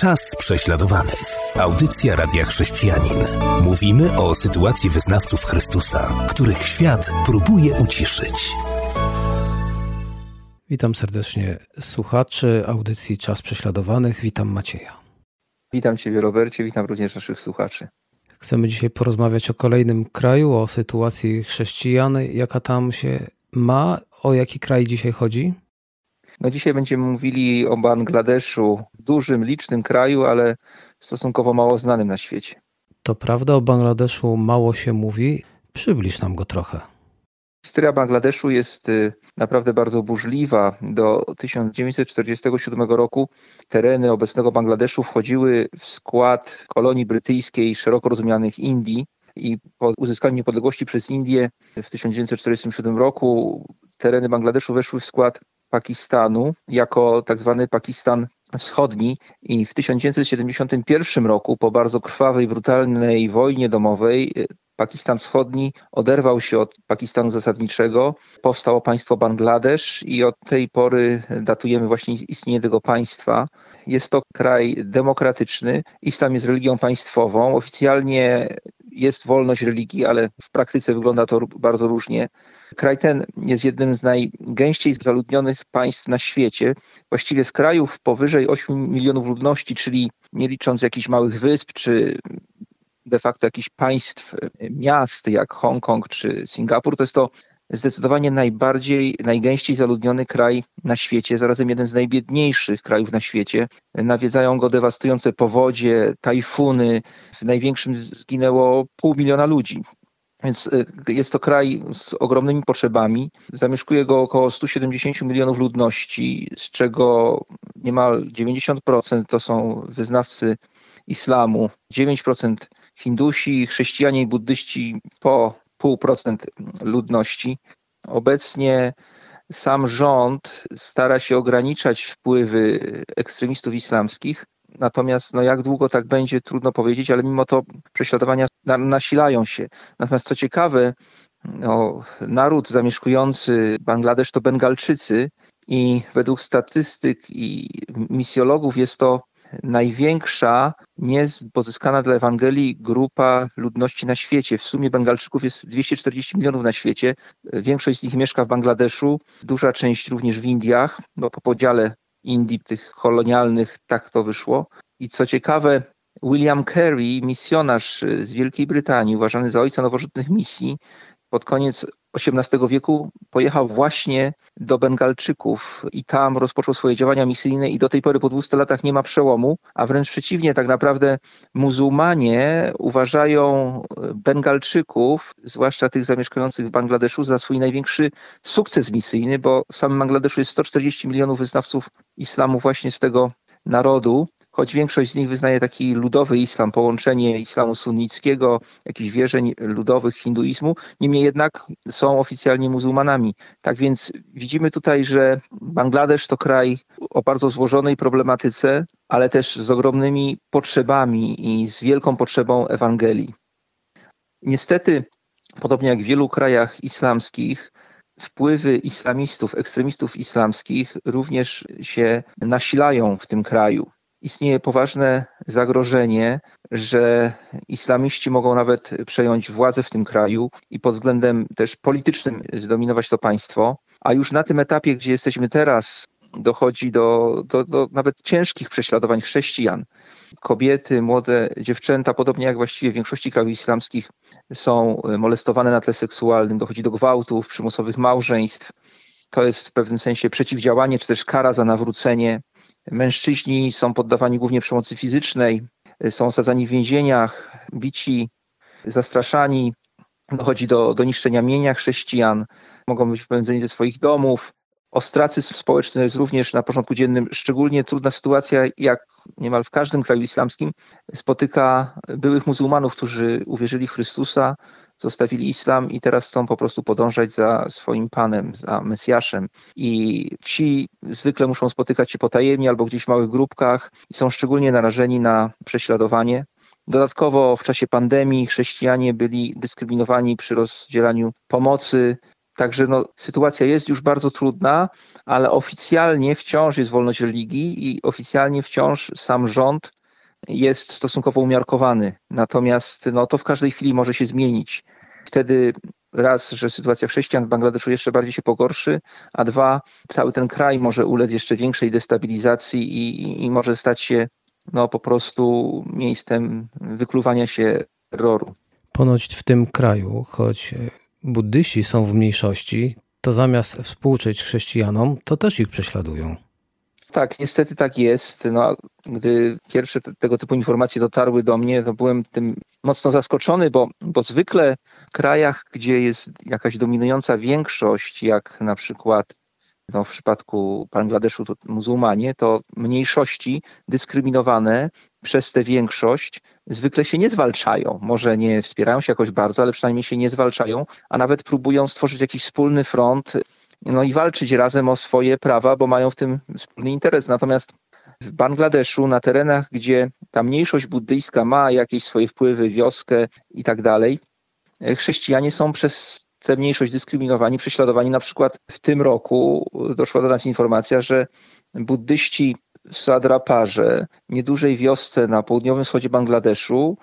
Czas prześladowanych. Audycja Radia Chrześcijanin. Mówimy o sytuacji wyznawców Chrystusa, których świat próbuje uciszyć. Witam serdecznie słuchaczy audycji Czas Prześladowanych. Witam Macieja. Witam Ciebie, Robercie, witam również naszych słuchaczy. Chcemy dzisiaj porozmawiać o kolejnym kraju, o sytuacji chrześcijan, jaka tam się ma. O jaki kraj dzisiaj chodzi? No dzisiaj będziemy mówili o Bangladeszu, dużym, licznym kraju, ale stosunkowo mało znanym na świecie. To prawda, o Bangladeszu mało się mówi. Przybliż nam go trochę. Historia Bangladeszu jest y, naprawdę bardzo burzliwa. Do 1947 roku tereny obecnego Bangladeszu wchodziły w skład kolonii brytyjskiej szeroko rozumianych Indii i po uzyskaniu niepodległości przez Indię w 1947 roku tereny Bangladeszu weszły w skład Pakistanu jako tak zwany Pakistan Wschodni i w 1971 roku po bardzo krwawej, brutalnej wojnie domowej Pakistan Wschodni oderwał się od Pakistanu zasadniczego, powstało państwo Bangladesz i od tej pory datujemy właśnie istnienie tego państwa. Jest to kraj demokratyczny, islam jest religią państwową, oficjalnie jest wolność religii, ale w praktyce wygląda to bardzo różnie. Kraj ten jest jednym z najgęściej zaludnionych państw na świecie. Właściwie z krajów powyżej 8 milionów ludności, czyli nie licząc jakichś małych wysp czy de facto jakichś państw, miast jak Hongkong czy Singapur, to jest to zdecydowanie najbardziej, najgęściej zaludniony kraj na świecie, zarazem jeden z najbiedniejszych krajów na świecie. Nawiedzają go dewastujące powodzie, tajfuny. W największym zginęło pół miliona ludzi. Więc y, jest to kraj z ogromnymi potrzebami. Zamieszkuje go około 170 milionów ludności, z czego niemal 90% to są wyznawcy islamu, 9% Hindusi, chrześcijanie i buddyści po pół procent ludności. Obecnie sam rząd stara się ograniczać wpływy ekstremistów islamskich. Natomiast no jak długo tak będzie, trudno powiedzieć, ale mimo to prześladowania nasilają się. Natomiast co ciekawe, no, naród zamieszkujący Bangladesz to Bengalczycy i według statystyk i misjologów jest to największa pozyskana dla Ewangelii grupa ludności na świecie. W sumie Bengalczyków jest 240 milionów na świecie. Większość z nich mieszka w Bangladeszu, duża część również w Indiach, bo po podziale Indii, tych kolonialnych, tak to wyszło. I co ciekawe, William Carey, misjonarz z Wielkiej Brytanii, uważany za ojca nowożytnych misji, pod koniec XVIII wieku pojechał właśnie do Bengalczyków i tam rozpoczął swoje działania misyjne i do tej pory po 200 latach nie ma przełomu, a wręcz przeciwnie, tak naprawdę muzułmanie uważają Bengalczyków, zwłaszcza tych zamieszkujących w Bangladeszu, za swój największy sukces misyjny, bo w samym Bangladeszu jest 140 milionów wyznawców islamu właśnie z tego narodu choć większość z nich wyznaje taki ludowy islam, połączenie islamu sunnickiego, jakichś wierzeń ludowych hinduizmu, niemniej jednak są oficjalnie muzułmanami. Tak więc widzimy tutaj, że Bangladesz to kraj o bardzo złożonej problematyce, ale też z ogromnymi potrzebami i z wielką potrzebą Ewangelii. Niestety, podobnie jak w wielu krajach islamskich, wpływy islamistów, ekstremistów islamskich również się nasilają w tym kraju istnieje poważne zagrożenie, że islamiści mogą nawet przejąć władzę w tym kraju i pod względem też politycznym zdominować to państwo. A już na tym etapie, gdzie jesteśmy teraz, dochodzi do, do, do nawet ciężkich prześladowań chrześcijan. Kobiety, młode dziewczęta, podobnie jak właściwie w większości krajów islamskich, są molestowane na tle seksualnym, dochodzi do gwałtów, przymusowych małżeństw. To jest w pewnym sensie przeciwdziałanie, czy też kara za nawrócenie Mężczyźni są poddawani głównie przemocy fizycznej, są osadzani w więzieniach, bici, zastraszani. Dochodzi do, do niszczenia mienia chrześcijan, mogą być wypędzeni ze swoich domów. Ostracyzm społeczny jest również na porządku dziennym. Szczególnie trudna sytuacja, jak niemal w każdym kraju islamskim, spotyka byłych muzułmanów, którzy uwierzyli w Chrystusa, zostawili islam i teraz chcą po prostu podążać za swoim panem, za Mesjaszem. I ci zwykle muszą spotykać się potajemnie albo gdzieś w małych grupkach i są szczególnie narażeni na prześladowanie. Dodatkowo w czasie pandemii chrześcijanie byli dyskryminowani przy rozdzielaniu pomocy. Także no, sytuacja jest już bardzo trudna, ale oficjalnie wciąż jest wolność religii i oficjalnie wciąż sam rząd jest stosunkowo umiarkowany. Natomiast no, to w każdej chwili może się zmienić. Wtedy raz, że sytuacja chrześcijan w Bangladeszu jeszcze bardziej się pogorszy, a dwa, cały ten kraj może ulec jeszcze większej destabilizacji i, i może stać się no, po prostu miejscem wykluwania się terroru. Ponoć w tym kraju, choć buddyści są w mniejszości, to zamiast współczuć chrześcijanom, to też ich prześladują. Tak, niestety tak jest. No, gdy pierwsze te, tego typu informacje dotarły do mnie, to byłem tym mocno zaskoczony, bo, bo zwykle w krajach, gdzie jest jakaś dominująca większość, jak na przykład no, w przypadku Bangladeszu to muzułmanie, to mniejszości dyskryminowane przez tę większość zwykle się nie zwalczają. Może nie wspierają się jakoś bardzo, ale przynajmniej się nie zwalczają, a nawet próbują stworzyć jakiś wspólny front no i walczyć razem o swoje prawa, bo mają w tym wspólny interes. Natomiast w Bangladeszu, na terenach, gdzie ta mniejszość buddyjska ma jakieś swoje wpływy, wioskę i tak dalej, chrześcijanie są przez tę mniejszość dyskryminowani, prześladowani. Na przykład w tym roku doszła do nas informacja, że buddyści w Sadraparze, niedużej wiosce na południowym wschodzie Bangladeszu,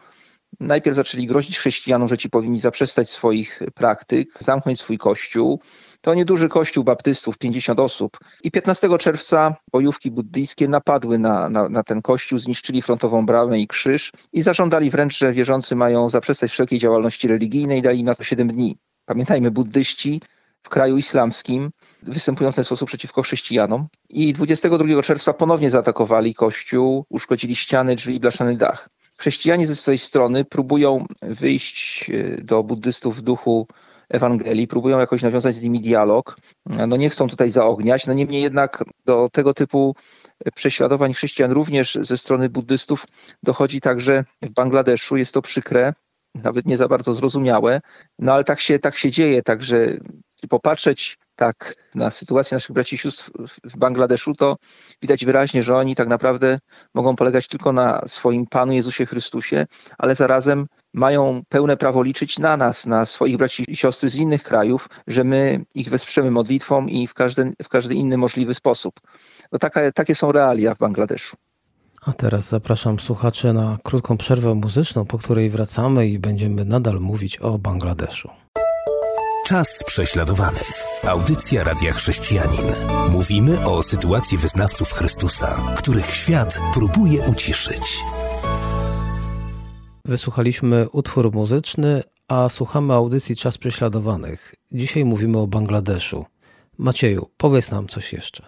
najpierw zaczęli grozić chrześcijanom, że ci powinni zaprzestać swoich praktyk, zamknąć swój kościół. To nieduży kościół baptystów, 50 osób. I 15 czerwca bojówki buddyjskie napadły na, na, na, ten kościół, zniszczyli frontową bramę i krzyż i zażądali wręcz, że wierzący mają zaprzestać wszelkiej działalności religijnej dali im na to 7 dni. Pamiętajmy, buddyści w kraju islamskim występują w ten sposób przeciwko chrześcijanom. I 22 czerwca ponownie zaatakowali kościół, uszkodzili ściany, drzwi i blaszany dach. Chrześcijanie ze swojej strony próbują wyjść e, do buddystów w duchu Ewangelii, próbują jakoś nawiązać z nimi dialog. No nie chcą tutaj zaogniać, no niemniej jednak do tego typu prześladowań chrześcijan również ze strony buddystów dochodzi także w Bangladeszu. Jest to przykre, nawet nie za bardzo zrozumiałe, no ale tak się, tak się dzieje, także popatrzeć tak na sytuację naszych braci i sióstr w Bangladeszu, to widać wyraźnie, że oni tak naprawdę mogą polegać tylko na swoim Panu Jezusie Chrystusie, ale zarazem mają pełne prawo liczyć na nas, na swoich braci i siostry z innych krajów, że my ich wesprzemy modlitwą i w każdy, w każdy inny możliwy sposób. No taka, takie są realia w Bangladeszu. A teraz zapraszam słuchaczy na krótką przerwę muzyczną, po której wracamy i będziemy nadal mówić o Bangladeszu. Czas prześladowanych. Audycja Radia Chrześcijanin. Mówimy o sytuacji wyznawców Chrystusa, których świat próbuje uciszyć. Wysłuchaliśmy utwór muzyczny, a słuchamy audycji Czas Prześladowanych. Dzisiaj mówimy o Bangladeszu. Macieju, powiedz nam coś jeszcze.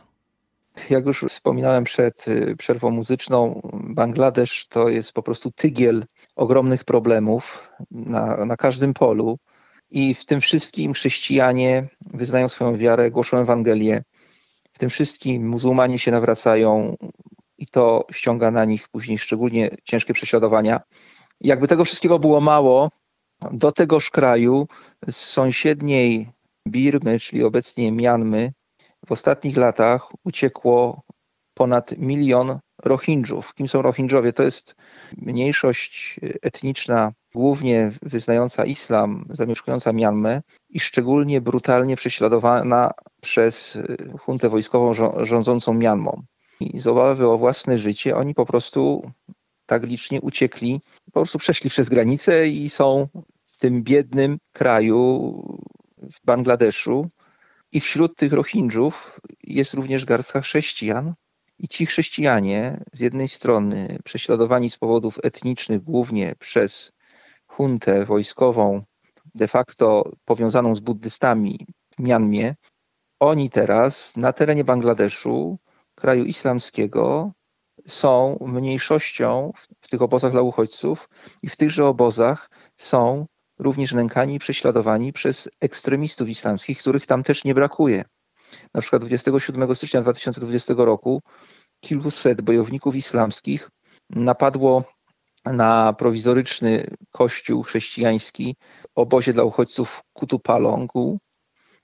Jak już wspominałem przed y, przerwą muzyczną, Bangladesz to jest po prostu tygiel ogromnych problemów na, na każdym polu. I w tym wszystkim chrześcijanie wyznają swoją wiarę, głoszą Ewangelię. W tym wszystkim muzułmanie się nawracają i to ściąga na nich później szczególnie ciężkie prześladowania. Jakby tego wszystkiego było mało, do tegoż kraju z sąsiedniej Birmy, czyli obecnie Mianmy, w ostatnich latach uciekło ponad milion Rohingjów. Kim są Rohingjowie? To jest mniejszość etniczna, głównie wyznająca islam, zamieszkująca Mianmę i szczególnie brutalnie prześladowana przez huntę wojskową rządzącą Mianmą. I z obawy o własne życie oni po prostu tak licznie uciekli, po prostu przeszli przez granicę i są w tym biednym kraju w Bangladeszu. I wśród tych Rohingjów jest również garstka chrześcijan, i ci chrześcijanie, z jednej strony prześladowani z powodów etnicznych, głównie przez huntę wojskową, de facto powiązaną z buddystami w Mianmie, oni teraz na terenie Bangladeszu, kraju islamskiego, są mniejszością w tych obozach dla uchodźców i w tychże obozach są również nękani i prześladowani przez ekstremistów islamskich, których tam też nie brakuje. Na przykład 27 stycznia 2020 roku kilkuset bojowników islamskich napadło na prowizoryczny kościół chrześcijański w obozie dla uchodźców Kutupalongu.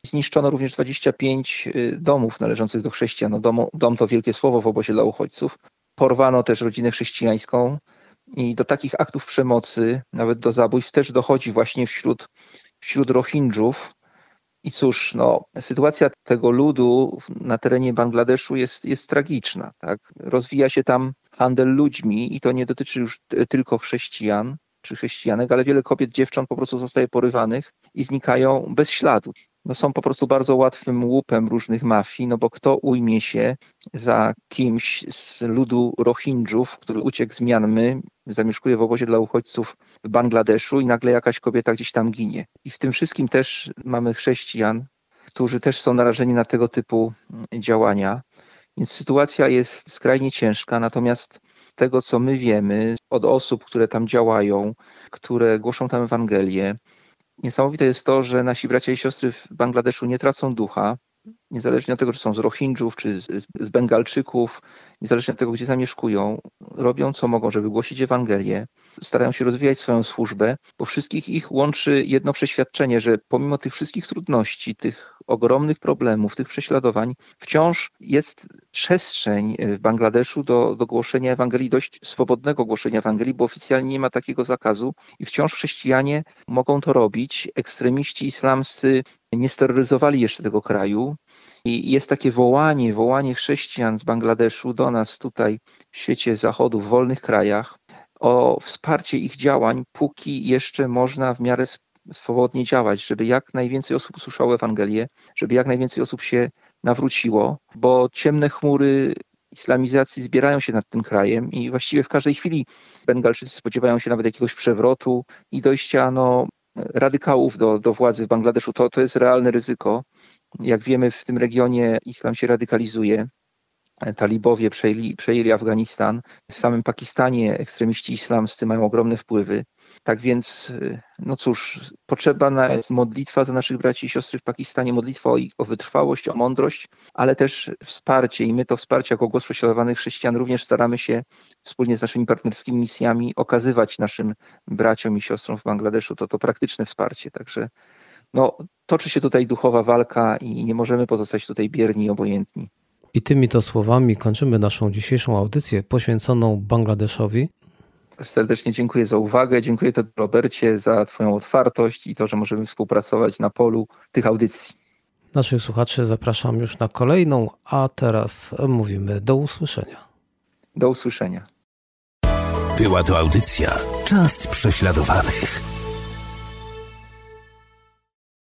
Zniszczono również 25 y, domów należących do chrześcijan. No dom, dom to wielkie słowo w obozie dla uchodźców. Porwano też rodzinę chrześcijańską i do takich aktów przemocy, nawet do zabójstw też dochodzi właśnie wśród, wśród Rohingjów, I cóż, no, sytuacja tego ludu na terenie Bangladeszu jest, jest tragiczna. Tak? Rozwija się tam handel ludźmi i to nie dotyczy już tylko chrześcijan czy chrześcijanek, ale wiele kobiet, dziewcząt po prostu zostaje porywanych i znikają bez śladu. No są po prostu bardzo łatwym łupem różnych mafii, no bo kto ujmie się za kimś z ludu Rohingjów, który uciekł z Mianmy, zamieszkuje w obozie dla uchodźców w Bangladeszu i nagle jakaś kobieta gdzieś tam ginie. I w tym wszystkim też mamy chrześcijan, którzy też są narażeni na tego typu działania. Więc sytuacja jest skrajnie ciężka, natomiast z tego, co my wiemy od osób, które tam działają, które głoszą tam Ewangelię, niesamowite jest to, że nasi bracia i siostry w Bangladeszu nie tracą ducha, niezależnie od tego, czy są z Rohingjów, czy z Bengalczyków, niezależnie od tego, gdzie zamieszkują, robią co mogą, żeby głosić Ewangelię, starają się rozwijać swoją służbę, bo wszystkich ich łączy jedno przeświadczenie, że pomimo tych wszystkich trudności, tych ogromnych problemów, tych prześladowań, wciąż jest przestrzeń w Bangladeszu do, do głoszenia Ewangelii, dość swobodnego głoszenia Ewangelii, bo oficjalnie nie ma takiego zakazu i wciąż chrześcijanie mogą to robić. Ekstremiści islamscy nie steroryzowali jeszcze tego kraju. I jest takie wołanie, wołanie chrześcijan z Bangladeszu do nas tutaj w świecie zachodu, w wolnych krajach, o wsparcie ich działań, póki jeszcze można w miarę swobodnie działać, żeby jak najwięcej osób usłyszało Ewangelię, żeby jak najwięcej osób się nawróciło, bo ciemne chmury islamizacji zbierają się nad tym krajem i właściwie w każdej chwili Bengalczycy spodziewają się nawet jakiegoś przewrotu i dojścia no, radykałów do, do władzy w Bangladeszu. To, to jest realne ryzyko. Jak wiemy, w tym regionie islam się radykalizuje. Talibowie przejęli, przejęli Afganistan. W samym Pakistanie ekstremiści islamscy mają ogromne wpływy. Tak więc, no cóż, potrzebna jest modlitwa za naszych braci i siostry w Pakistanie, modlitwa o, o wytrwałość, o mądrość, ale też wsparcie i my to wsparcie jako głos prześladowanych chrześcijan również staramy się wspólnie z naszymi partnerskimi misjami okazywać naszym braciom i siostrom w Bangladeszu to, to praktyczne wsparcie. Także no, toczy się tutaj duchowa walka i nie możemy pozostać tutaj bierni i obojętni. I tymi to słowami kończymy naszą dzisiejszą audycję poświęconą Bangladeszowi. Serdecznie dziękuję za uwagę, dziękuję Tobie Robercie za Twoją otwartość i to, że możemy współpracować na polu tych audycji. Naszych słuchaczy zapraszam już na kolejną, a teraz mówimy do usłyszenia. Do usłyszenia. Była to audycja Czas prześladowanych.